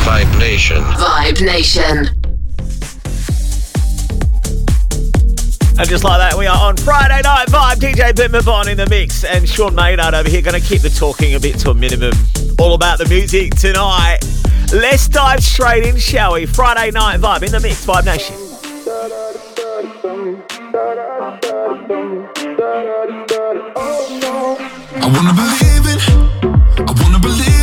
Vibe Nation. Vibe Nation. And just like that, we are on Friday Night Vibe. DJ Ben Mabon in the mix, and Sean Maynard over here going to keep the talking a bit to a minimum. All about the music tonight. Let's dive straight in, shall we? Friday Night Vibe in the mix, Vibe Nation. I wanna believe it. I wanna believe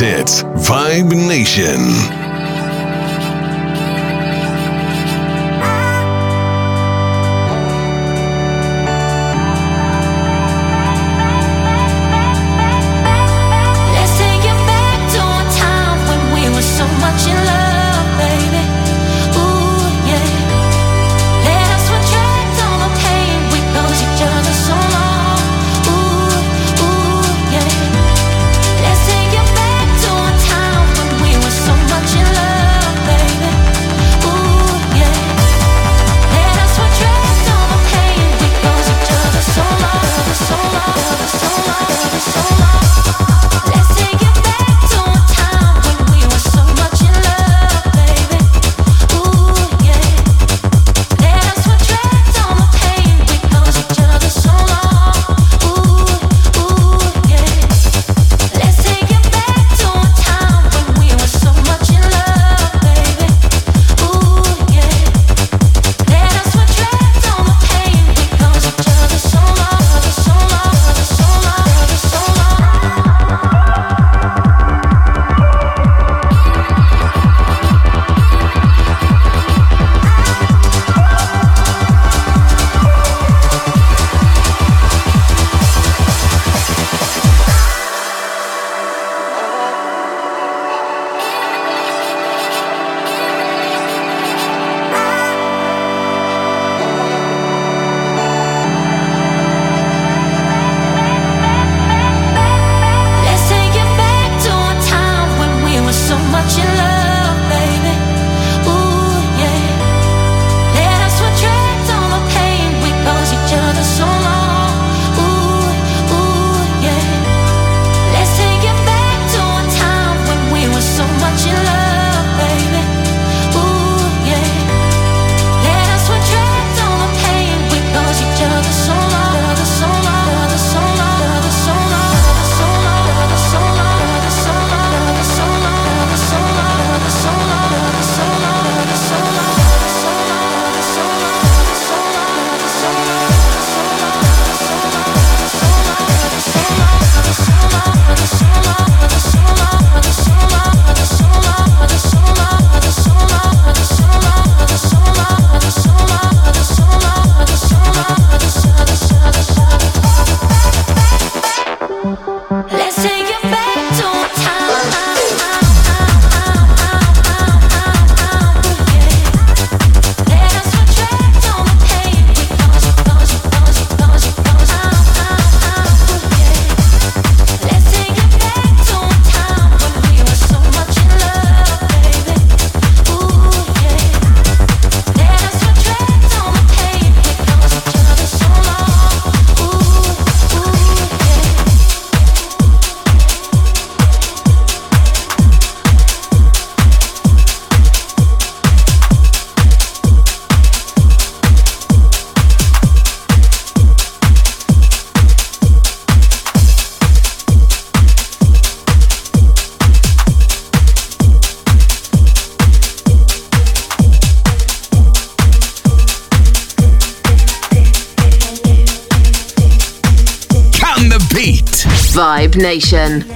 hits. Nation.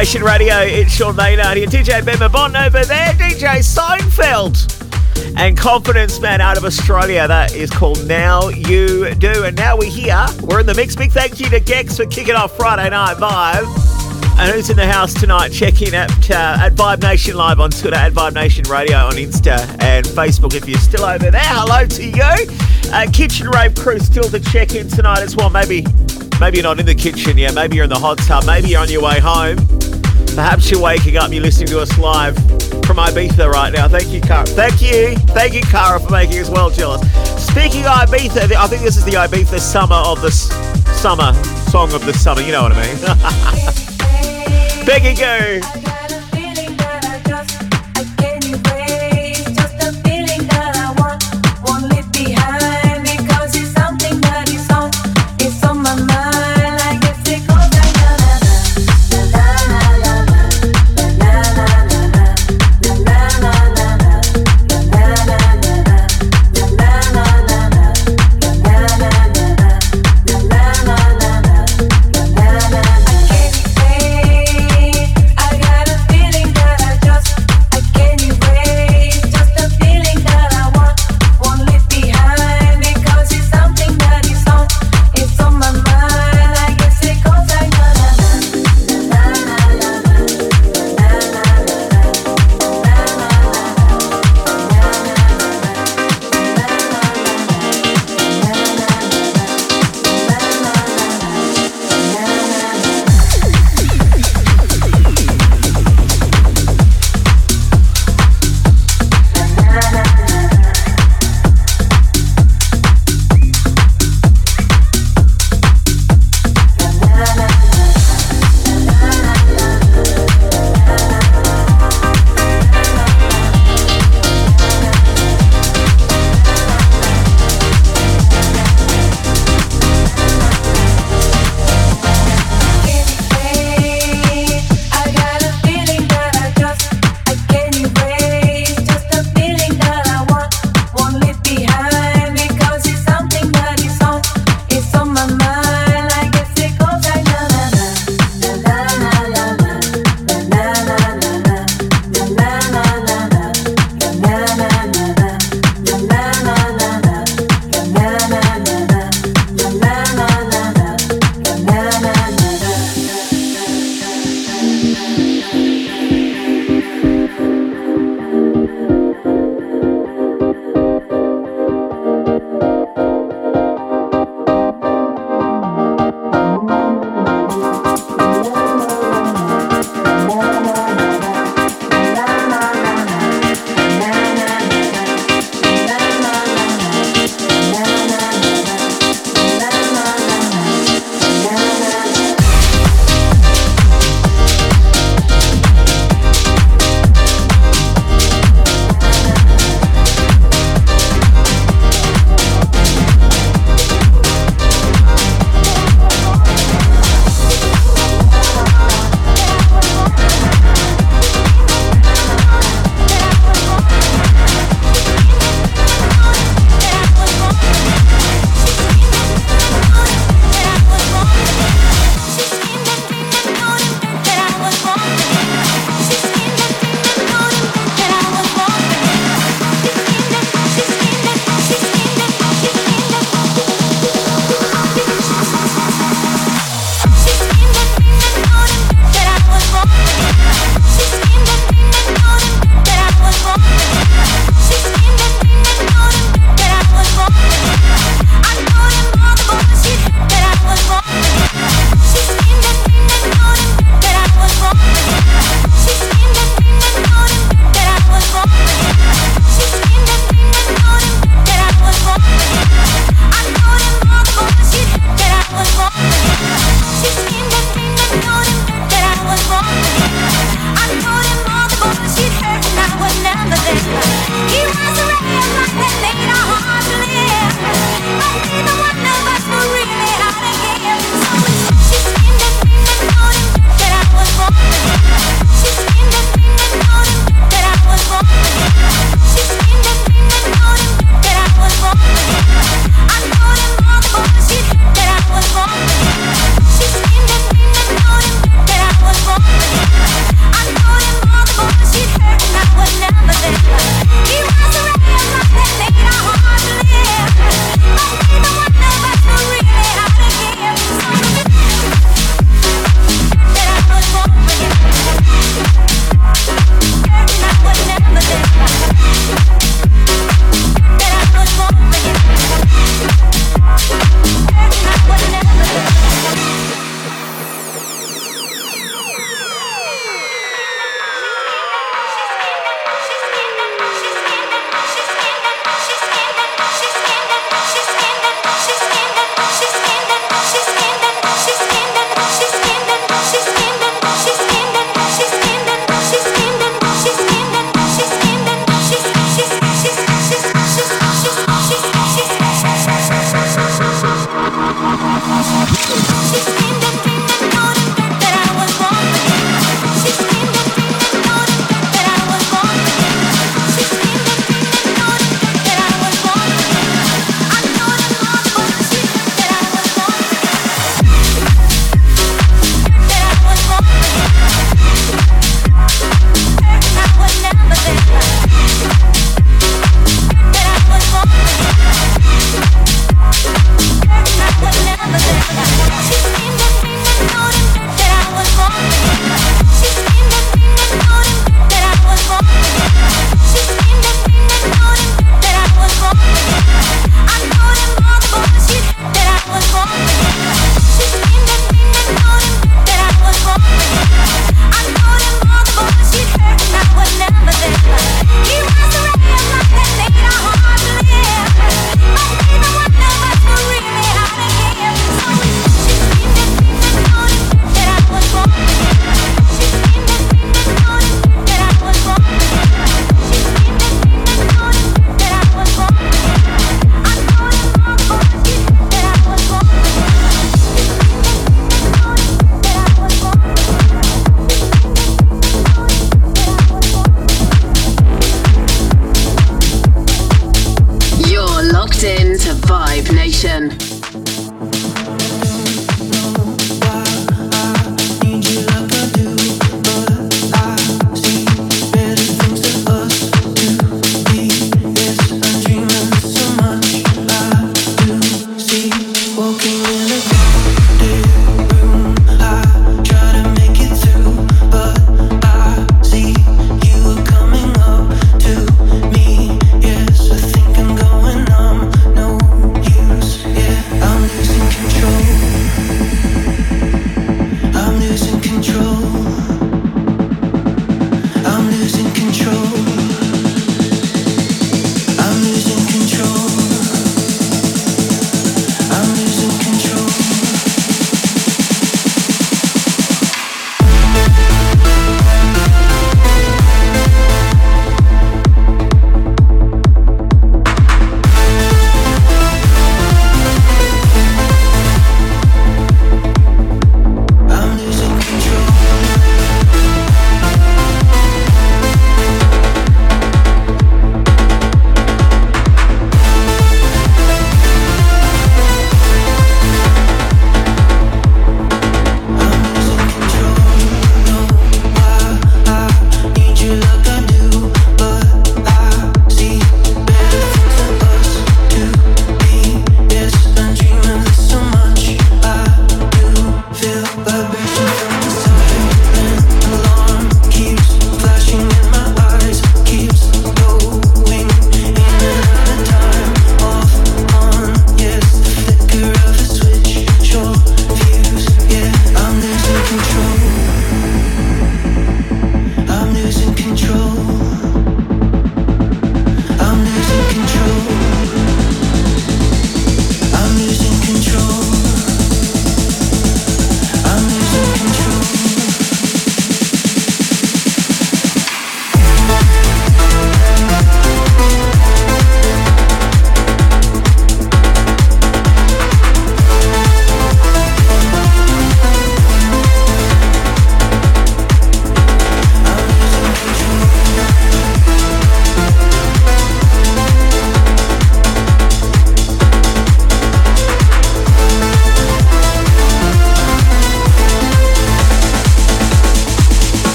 Nation Radio. It's Sean Maynard here, DJ Ben Mabon over there, DJ Seinfeld. And Confidence Man out of Australia. That is called Now You Do. And now we're here. We're in the mix. Big thank you to Gex for kicking off Friday Night Vibe. And who's in the house tonight? Check in at, uh, at Vibe Nation Live on Twitter, at Vibe Nation Radio on Insta and Facebook if you're still over there. Hello to you. Uh, Kitchen Rave crew still to check in tonight as well. Maybe Maybe you're not in the kitchen yet. Maybe you're in the hot tub. Maybe you're on your way home. Perhaps you're waking up. You're listening to us live from Ibiza right now. Thank you, Cara. Thank you. Thank you, Cara, for making us well jealous. Speaking of Ibiza, I think this is the Ibiza summer of the summer song of the summer. You know what I mean? Becky Goo.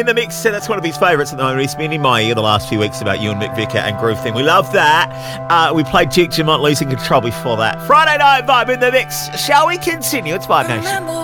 In the mix. Uh, that's one of his favourites at the moment. He's been in my ear the last few weeks about Ewan McVicker and Groove Thing. We love that. Uh, we played Jake Jamont losing control before that. Friday night vibe in the mix. Shall we continue? It's Vibe Nation.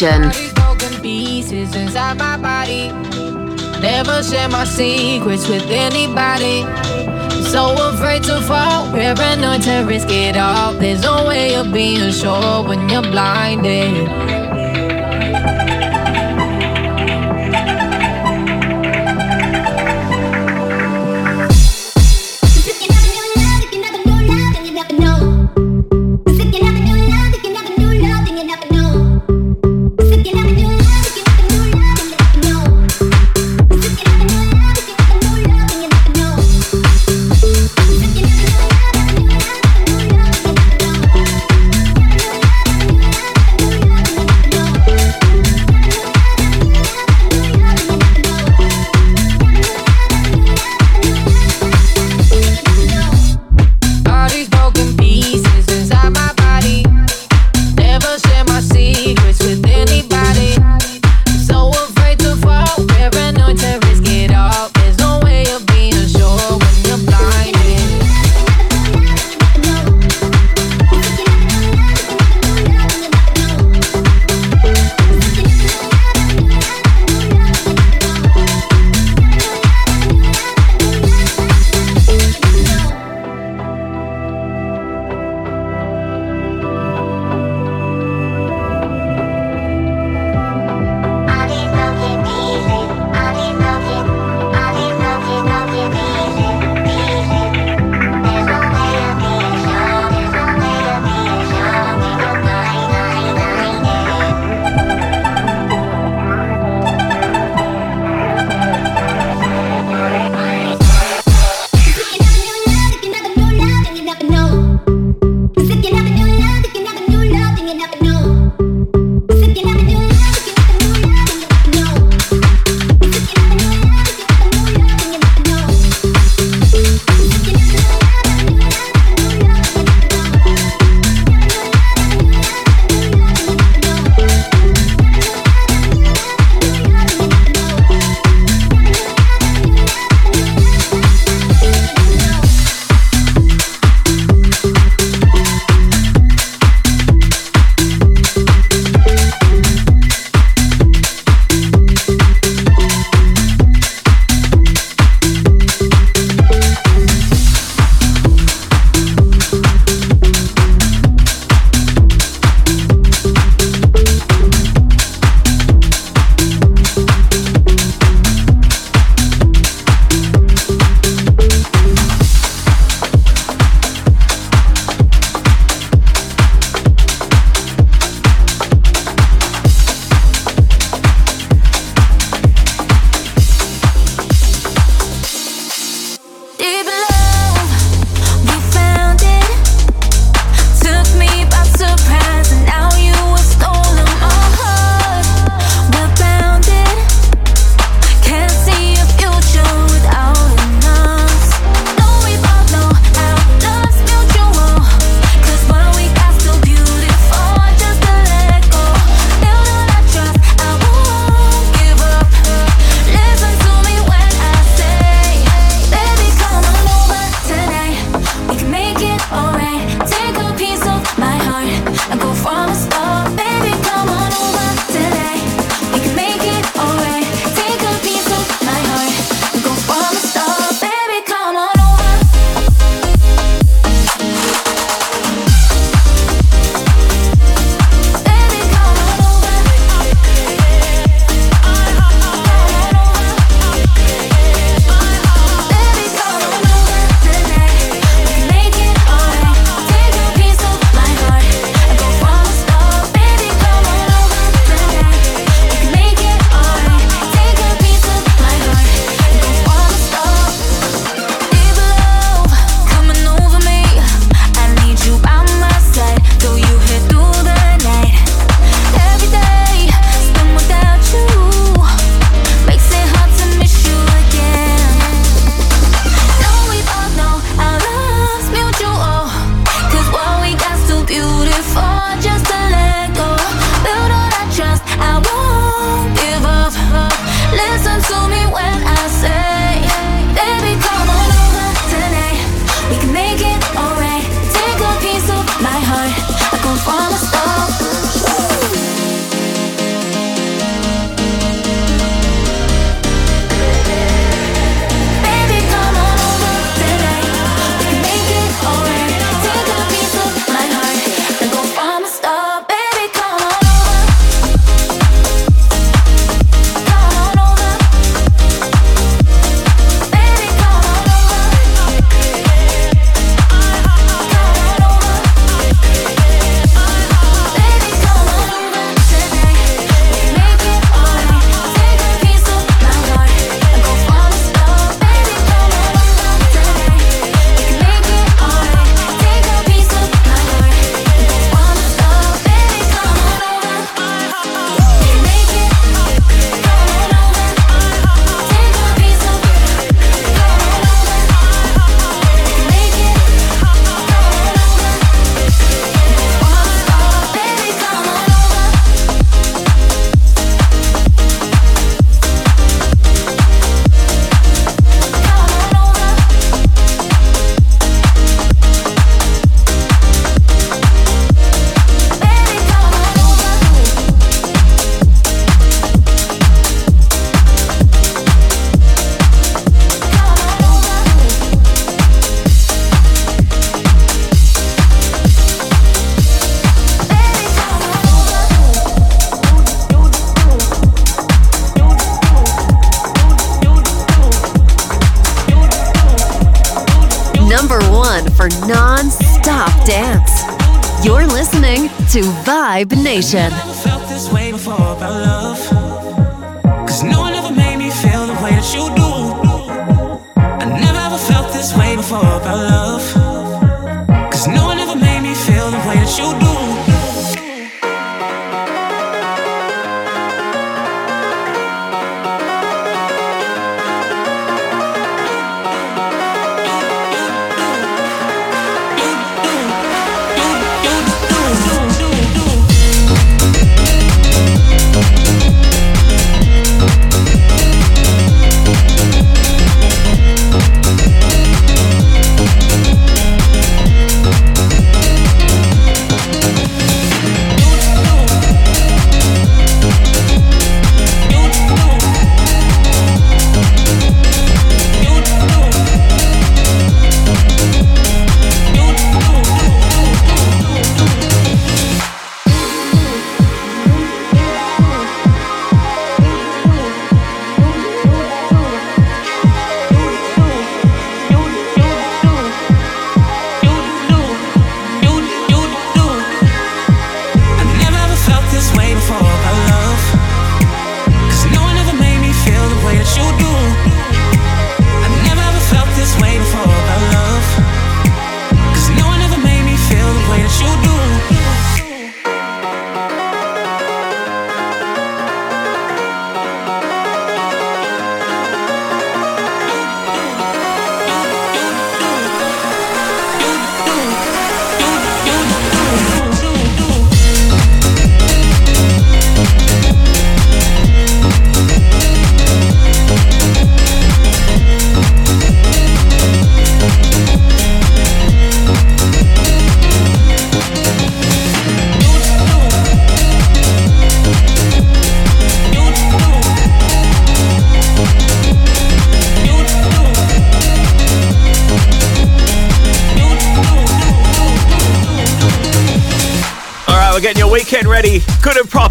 Vibe Nation. Never share my secrets with anybody. So afraid to fall, paranoid to risk it all. There's no way of being sure when you're blinded.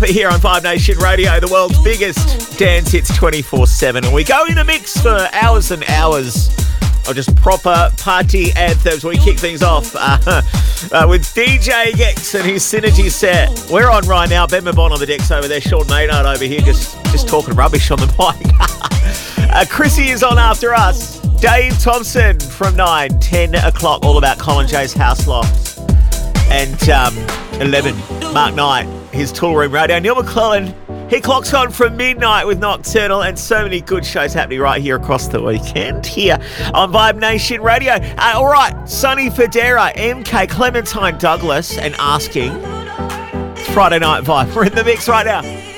Here on Vibe Nation Radio, the world's biggest dance hits 24 7. And we go in the mix for hours and hours of just proper party anthems. We kick things off uh, uh, with DJ Gex and his Synergy set. We're on right now. Ben Mabon on the decks over there. Sean Maynard over here just, just talking rubbish on the mic. uh, Chrissy is on after us. Dave Thompson from 9, 10 o'clock, all about Colin J's House Loft. And um, 11, Mark Knight, his Toolroom Radio. Neil McClellan, he clocks on from midnight with Nocturnal and so many good shows happening right here across the weekend here on Vibe Nation Radio. Uh, all right, Sonny Fodera, MK Clementine Douglas, and asking Friday Night Vibe. We're in the mix right now.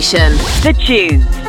The tunes.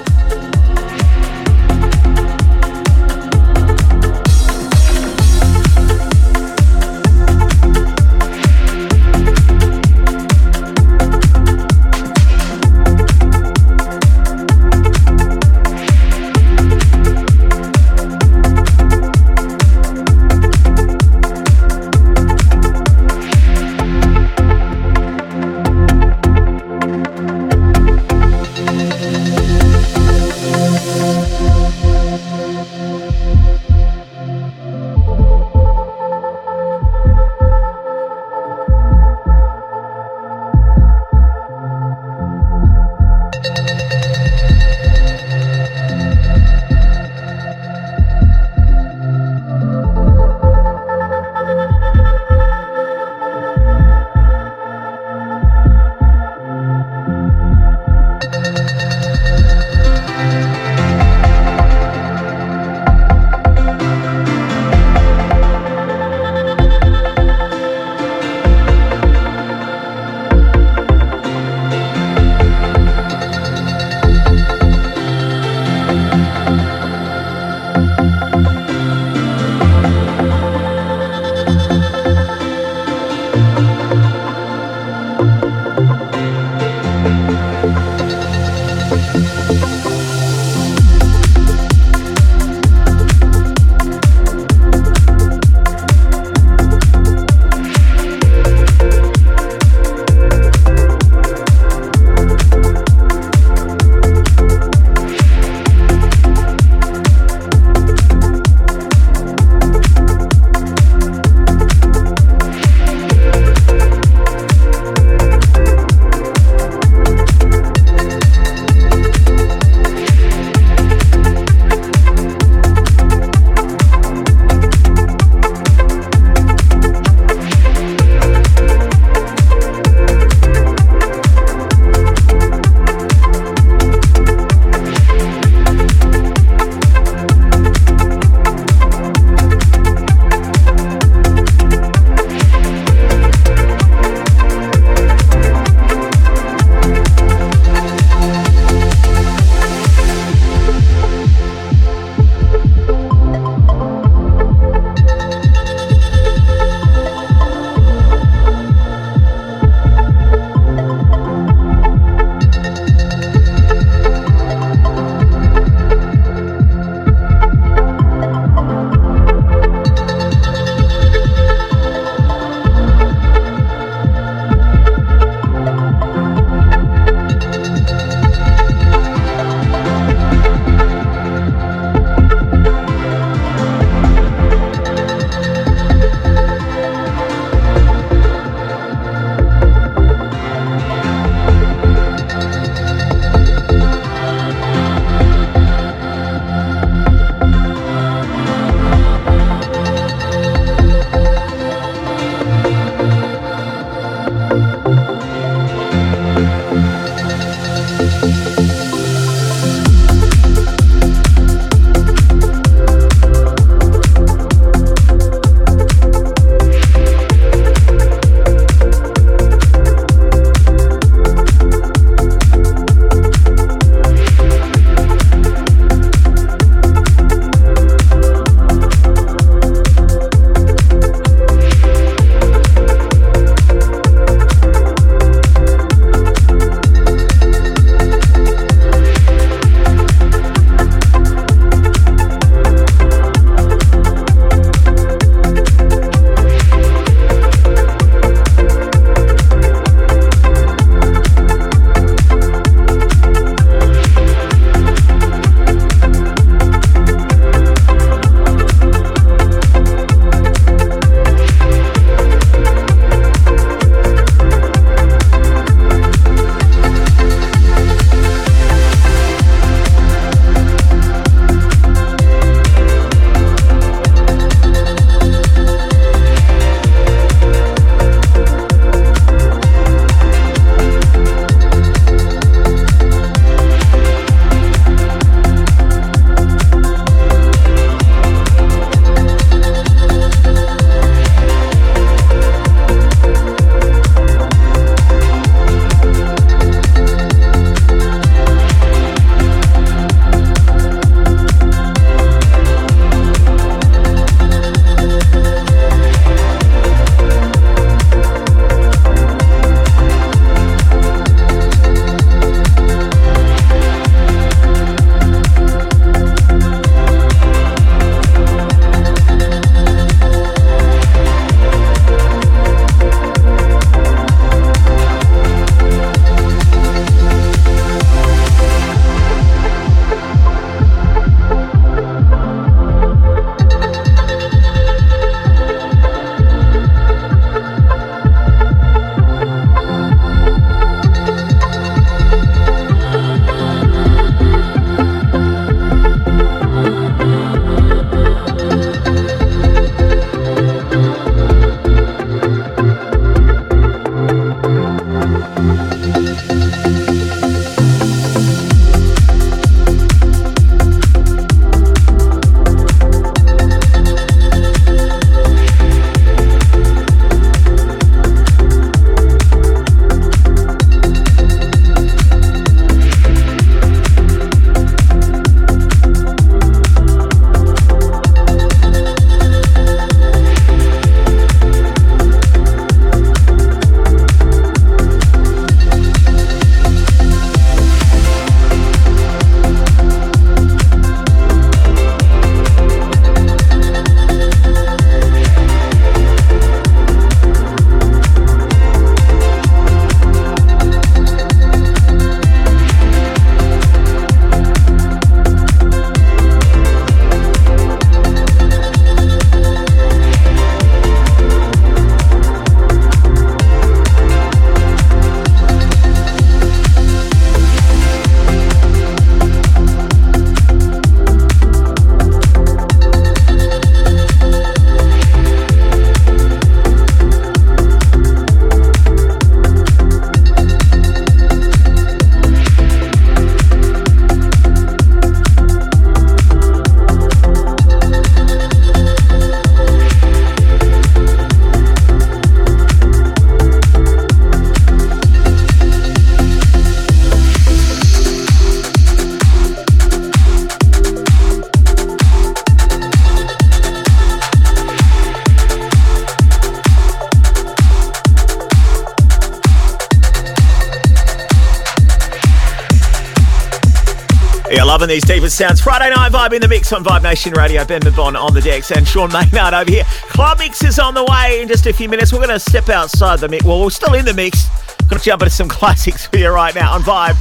Loving these deepest sounds. Friday night vibe in the mix on Vibe Nation Radio. Ben Mabon on the decks and Sean Maynard over here. Club mix is on the way in just a few minutes. We're going to step outside the mix. Well, we're still in the mix. Going to jump into some classics for you right now on Vibe.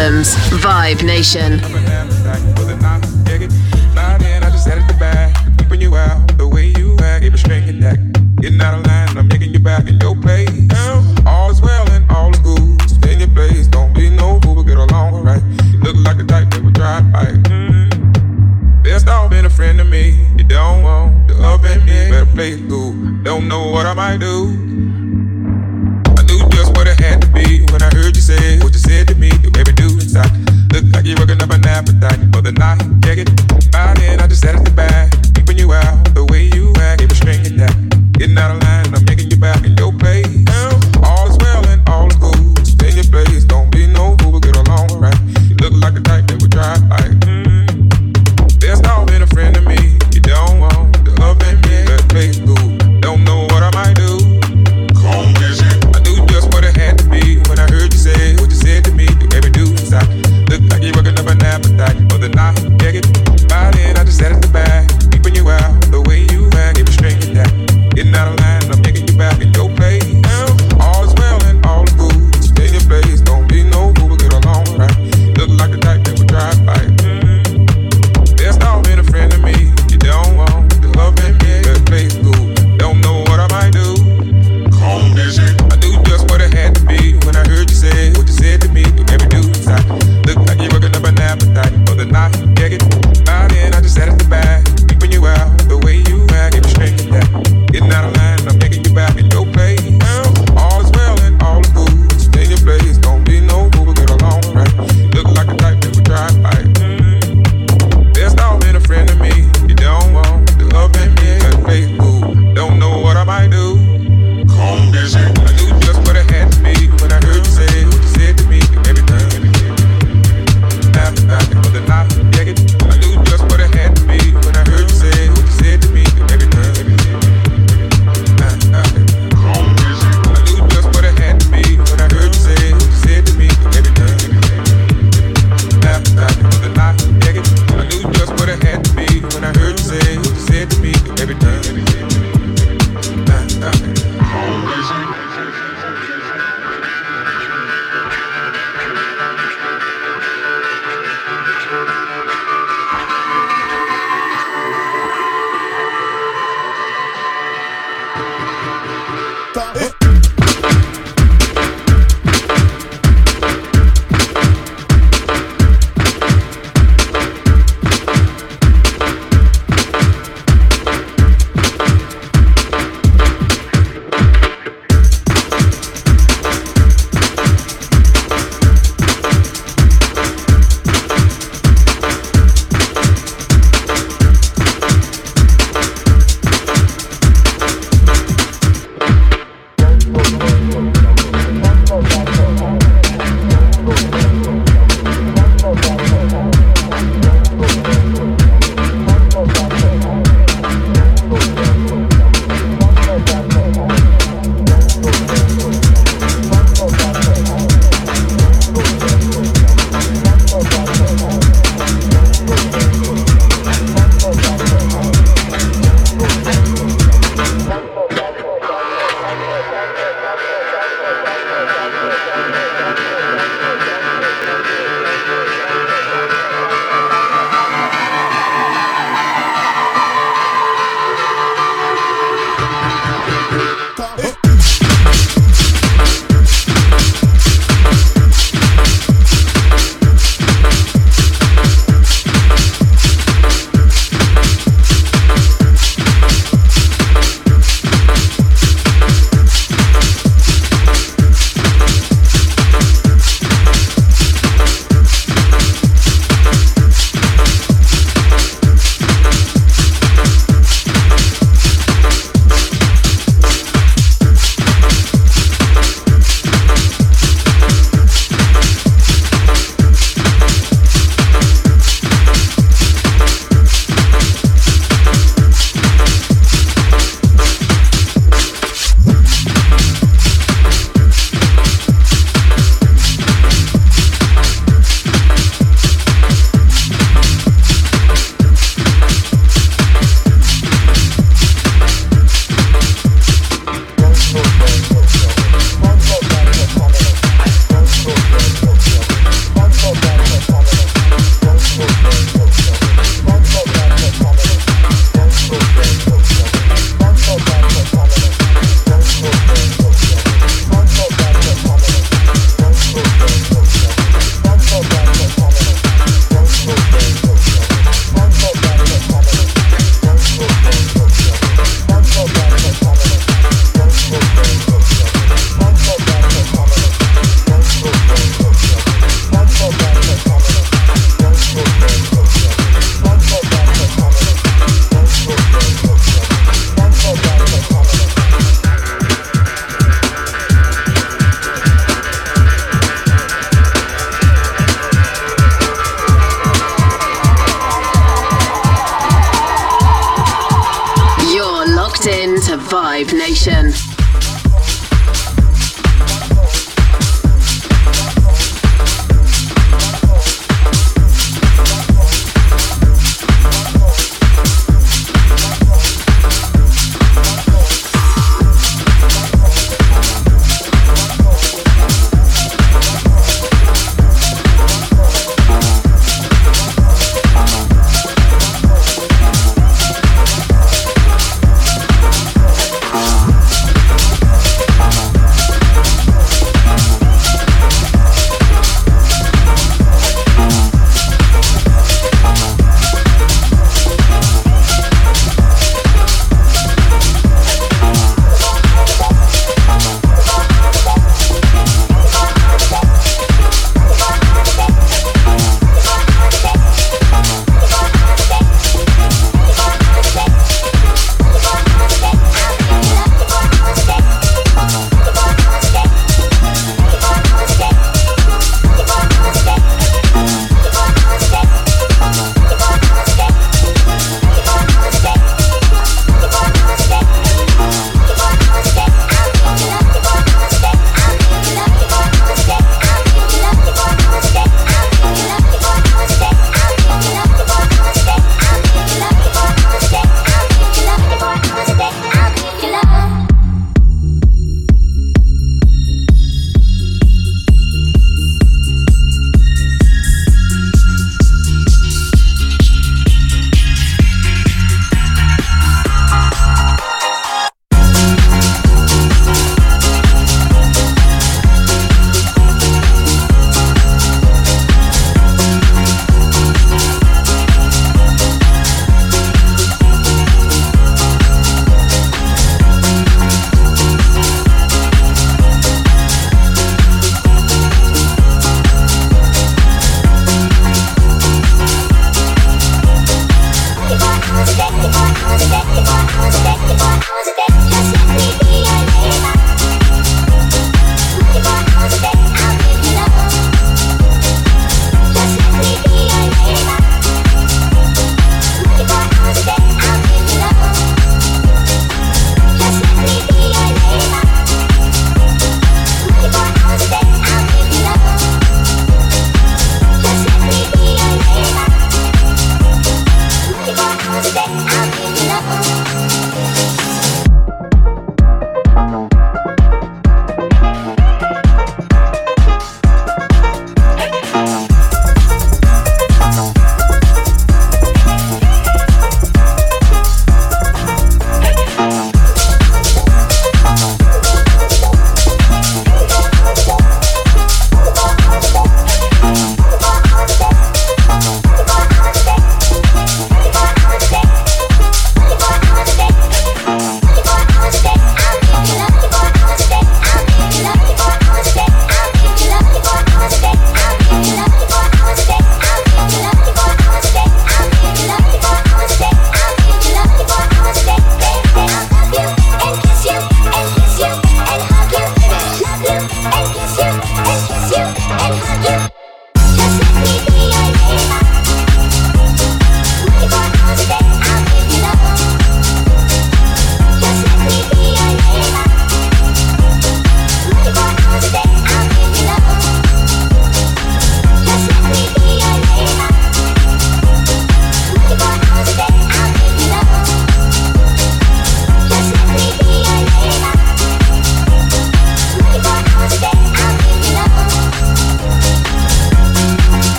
Anthems. Vibe Nation.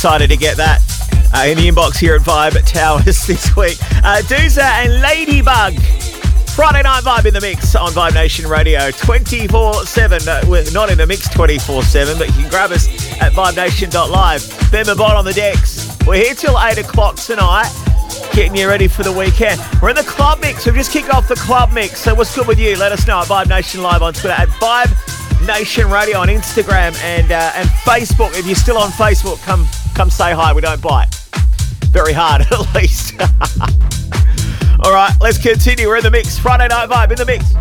Excited to get that uh, in the inbox here at Vibe Towers this week. Uh, Dooza and Ladybug. Friday Night Vibe in the mix on Vibe Nation Radio 24 7. Uh, we're not in the mix 24 7, but you can grab us at vibenation.live. Ben Mabon on the decks. We're here till 8 o'clock tonight, getting you ready for the weekend. We're in the club mix. We've just kicked off the club mix. So, what's good with you? Let us know at Vibe Nation Live on Twitter, at Vibe Nation Radio on Instagram and uh, and Facebook. If you're still on Facebook, come come say hi. We don't bite. Very hard, at least. All right, let's continue. We're in the mix. Friday Night Vibe in the mix.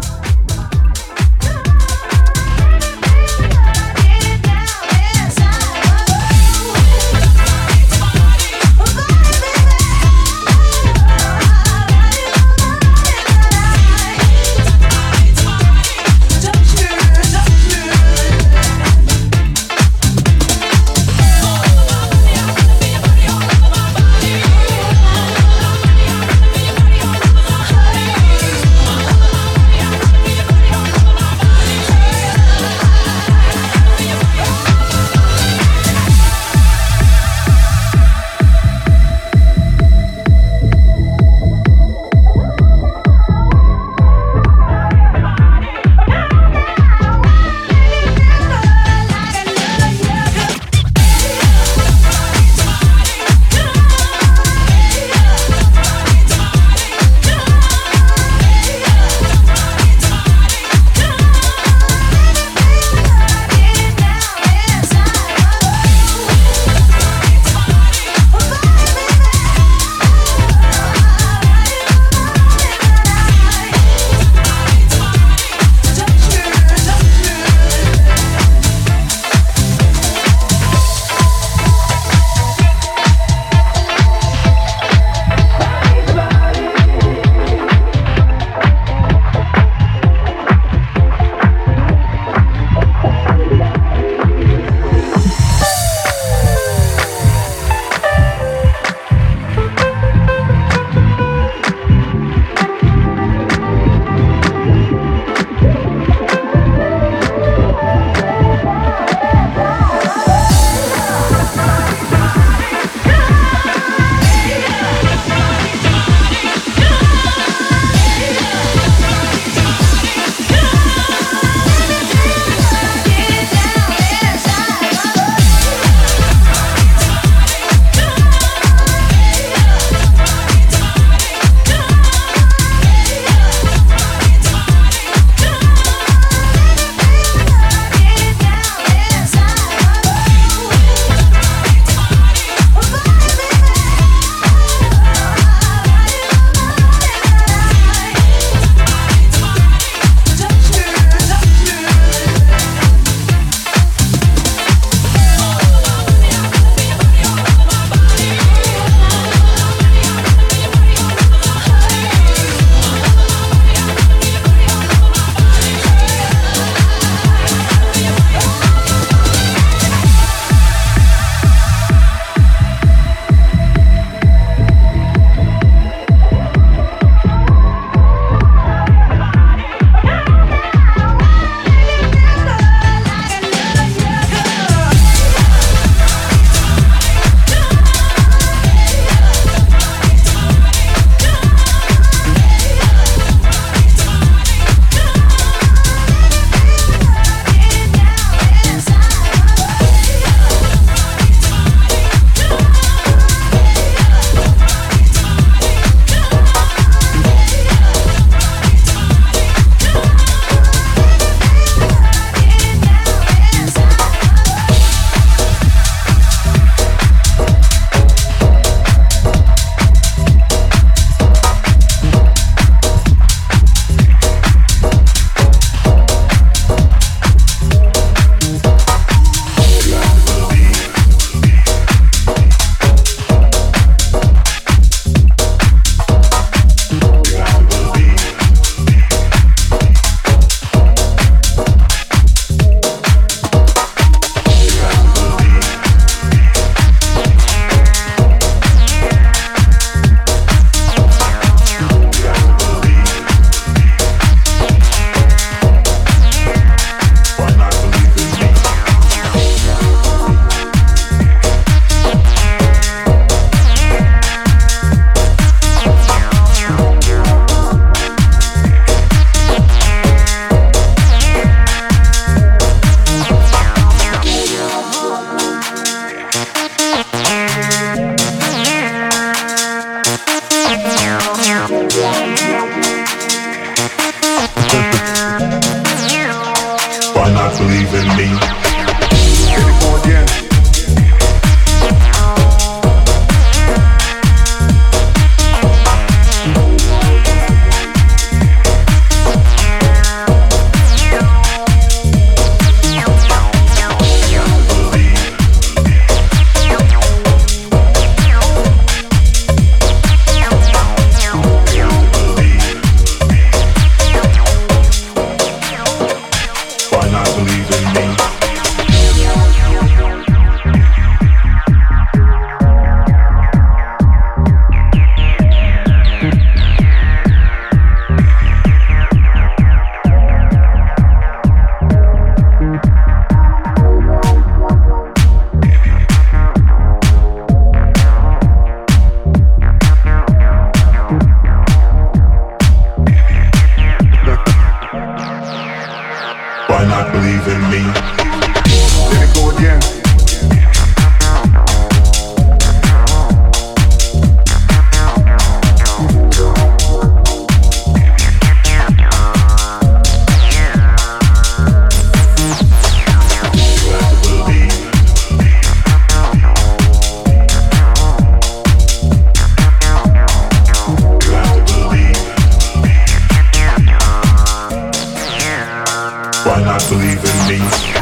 Why not believe in me?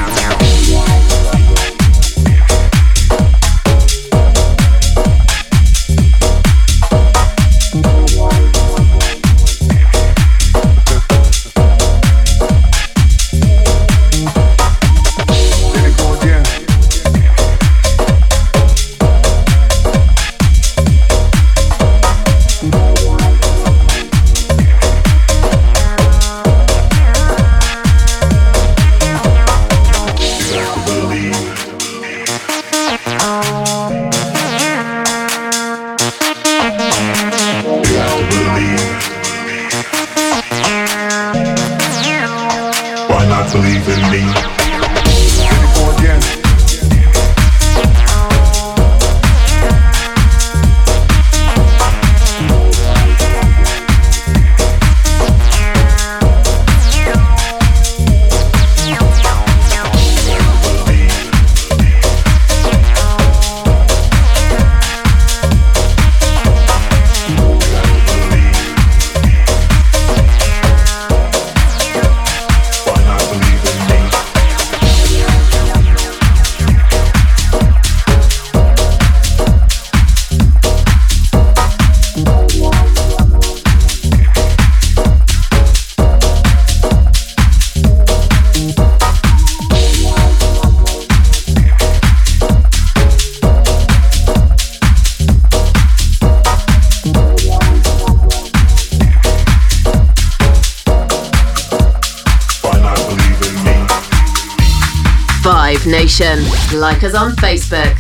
Like us on Facebook.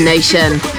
Nation.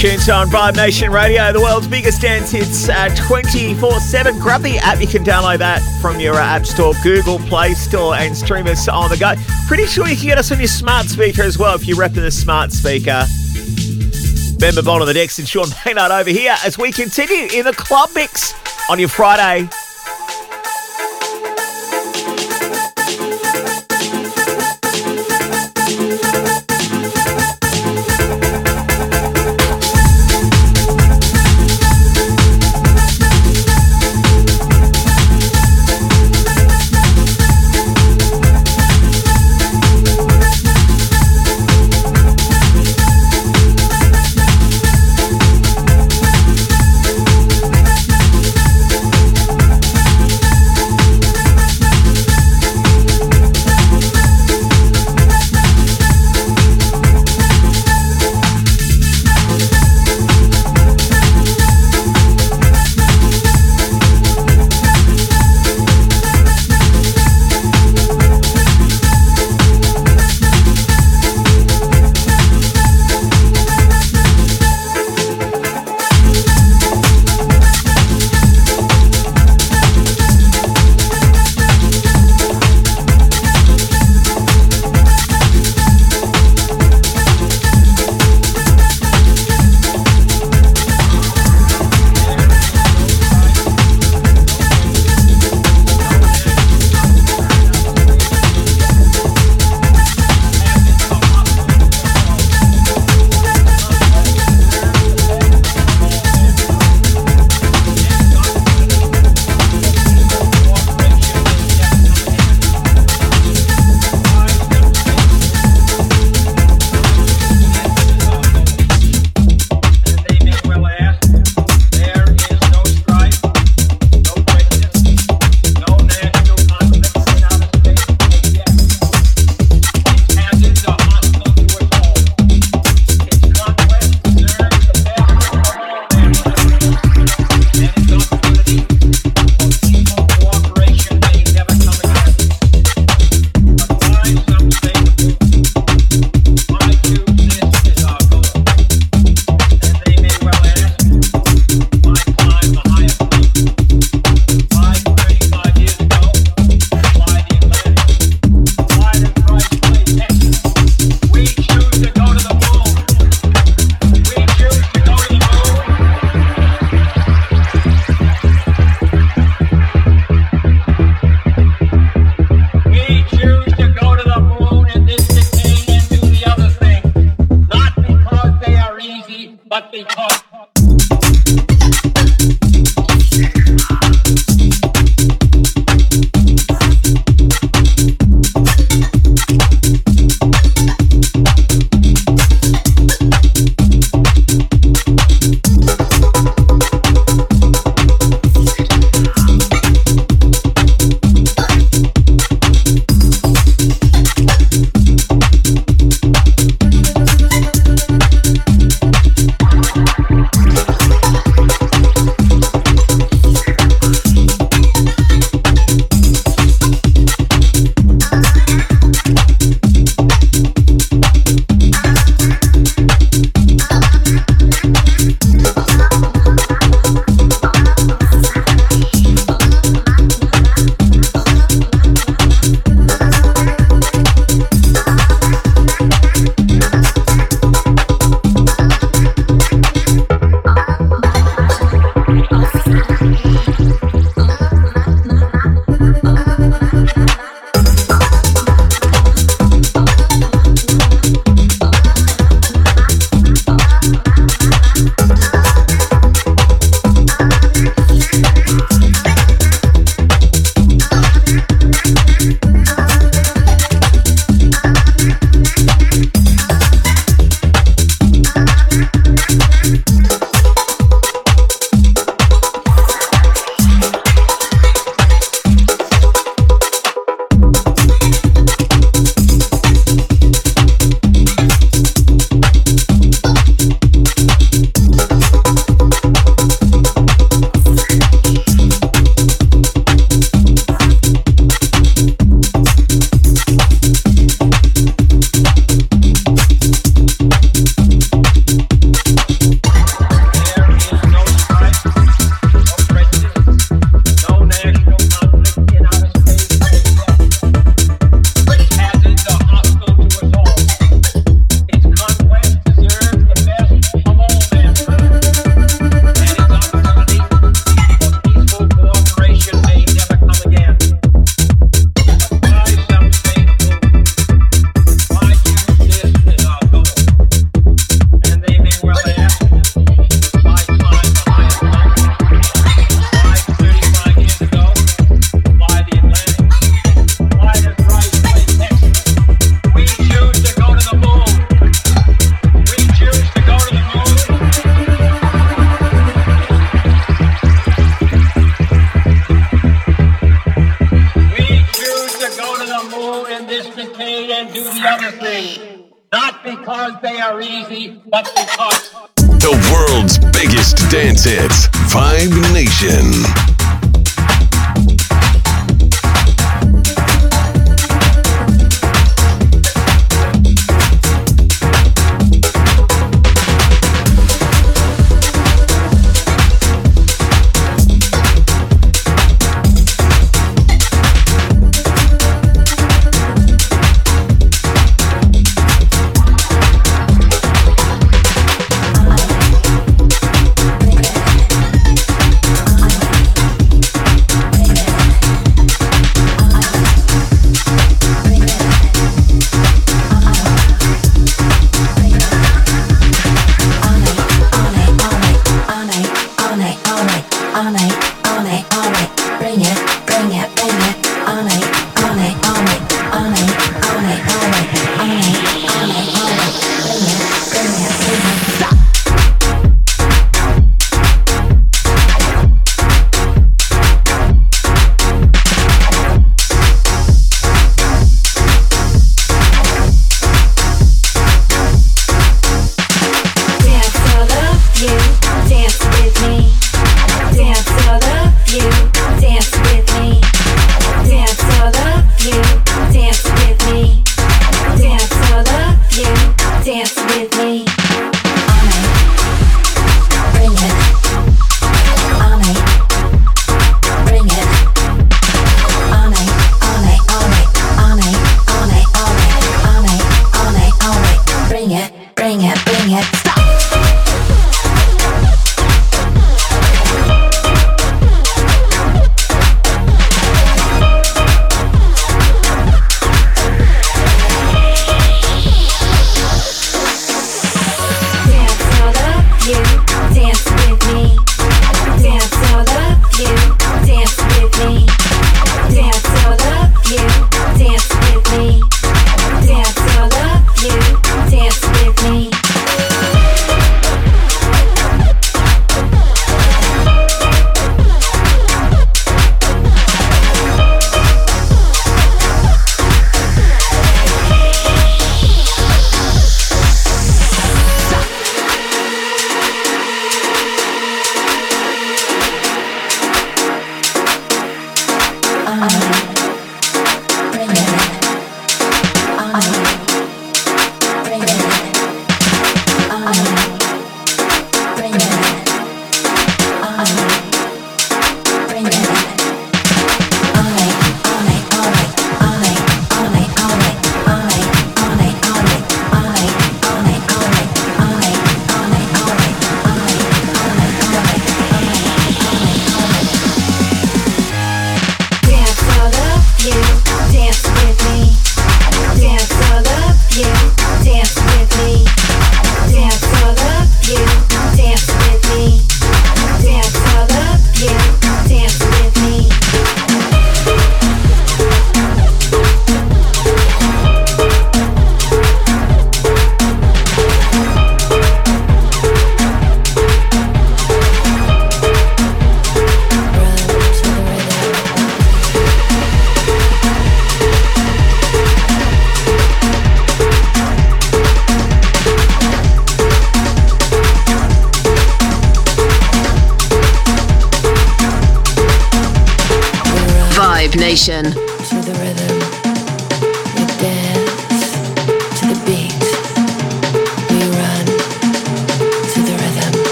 Tunes on Vibe Nation Radio, the world's biggest dance hits uh, 24 7. Grab the app, you can download that from your uh, App Store, Google Play Store, and stream us on the go. Pretty sure you can get us on your smart speaker as well if you're repping the smart speaker. Ben Mabon on the decks and Sean Maynard over here as we continue in the club mix on your Friday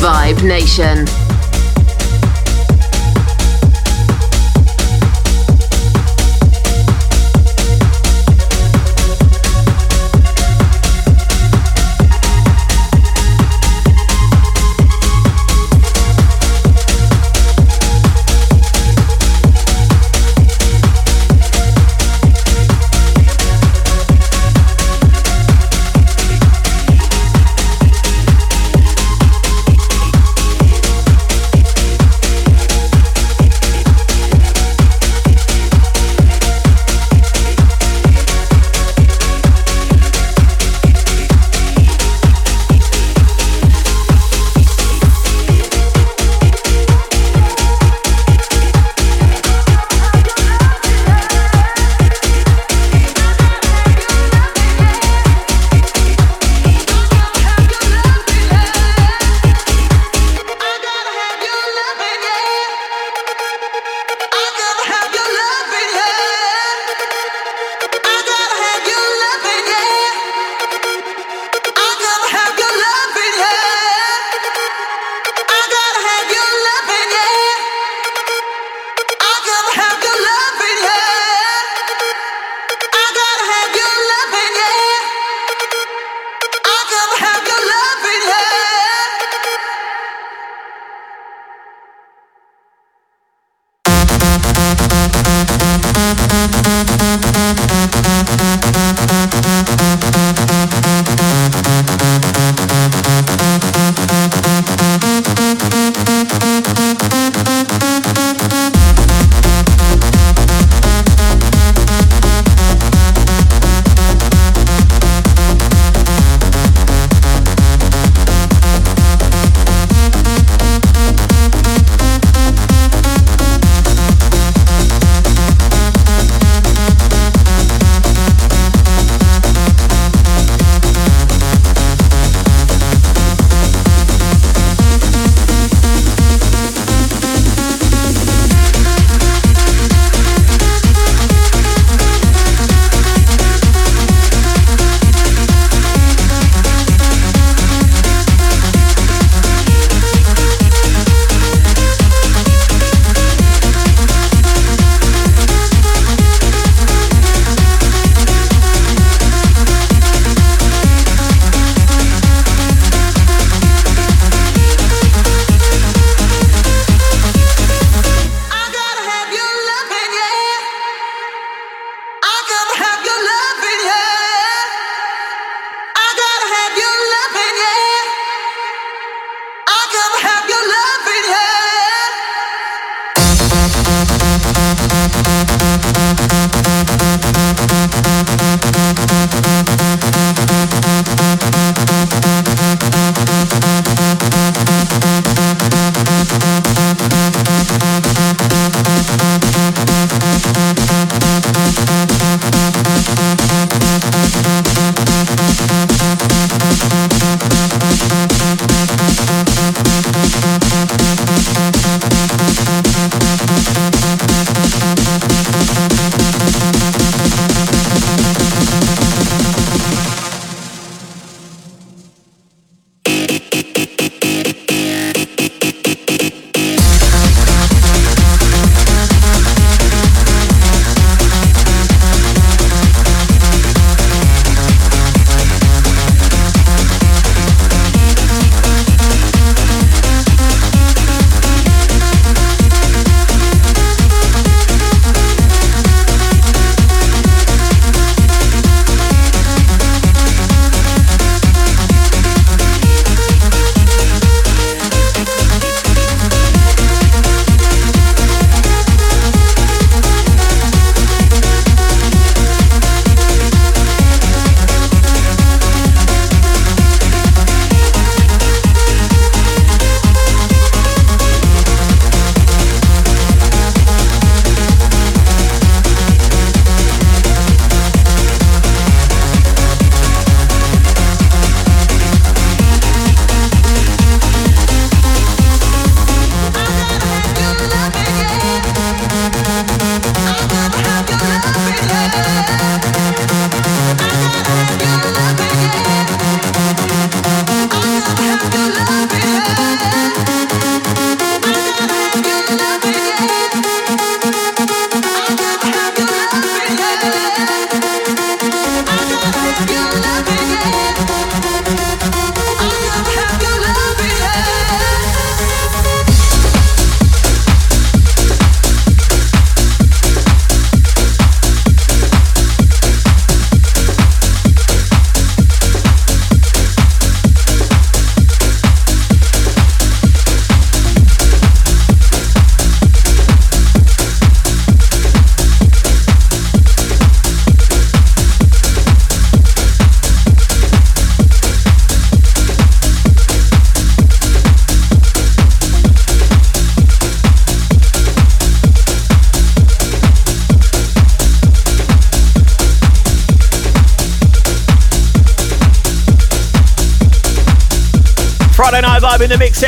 Vibe Nation.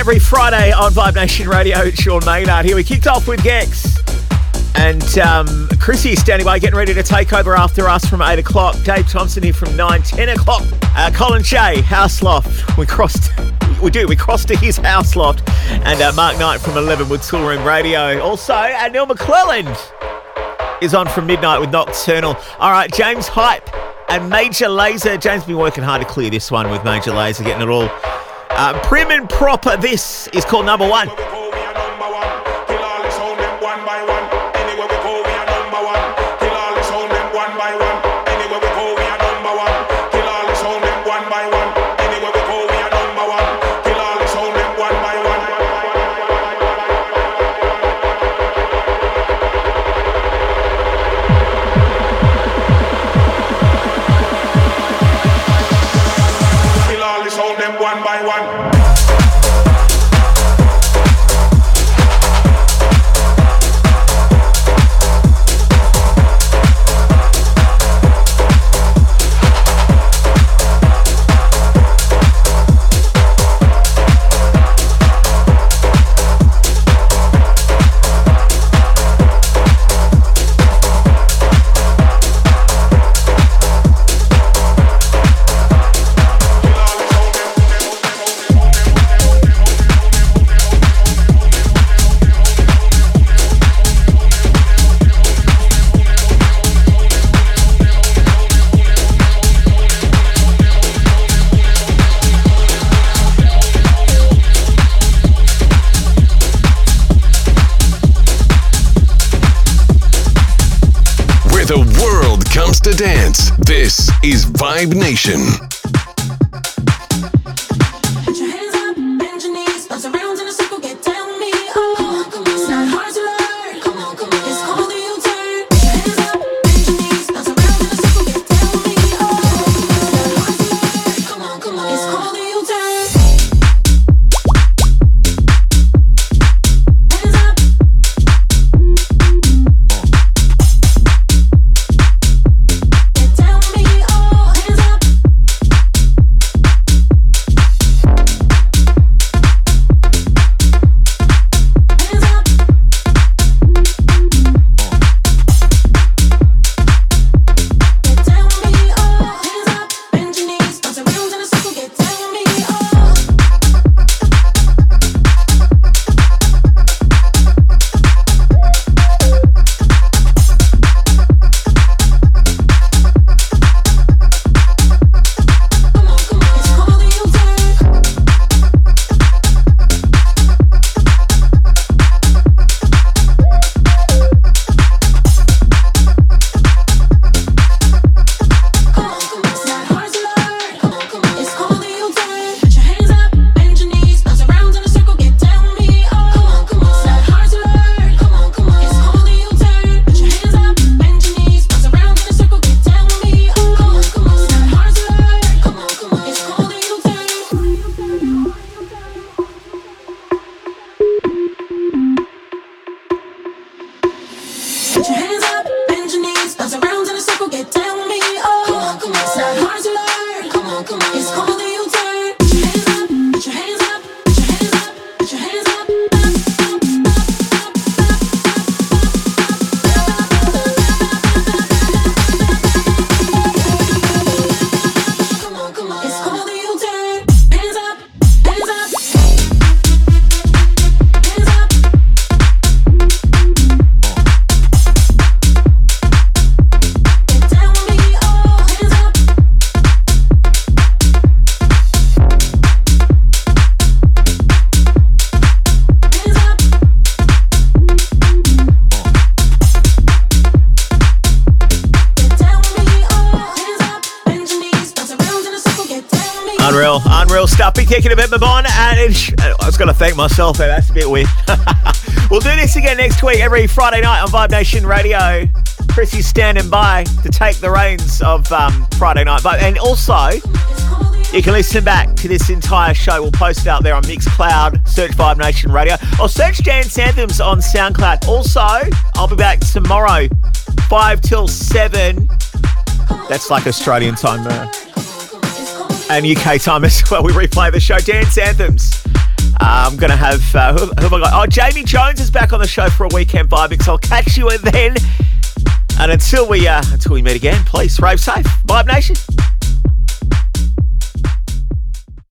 Every Friday on Vibe Nation Radio. It's Sean Maynard here. We kicked off with Gex. And um, Chrissy standing by, getting ready to take over after us from 8 o'clock. Dave Thompson here from 9, 10 o'clock. Uh, Colin Shea, House Loft. We crossed, we do, we crossed to his House Loft. And uh, Mark Knight from 11 with Toolroom Radio. Also, Neil McClelland is on from midnight with Nocturnal. All right, James Hype and Major Lazer. James been working hard to clear this one with Major Lazer, getting it all uh, prim and proper. This is called number one. Dance, this is Vibe Nation. Kicking a bit, Mabon. And it's, I was going to thank myself there. That's a bit weird. we'll do this again next week, every Friday night on Vibe Nation Radio. Chrissy's standing by to take the reins of um, Friday night. But and also, you can listen back to this entire show. We'll post it out there on Mixcloud. Search Vibe Nation Radio or search Dance Anthems on SoundCloud. Also, I'll be back tomorrow, five till seven. That's like Australian time. Uh, and UK time as well. We replay the show dance anthems. Uh, I'm gonna have uh, who, who have I got? Oh, Jamie Jones is back on the show for a weekend vibe mix. I'll catch you then. And until we uh, until we meet again, please rave safe, Vibe Nation.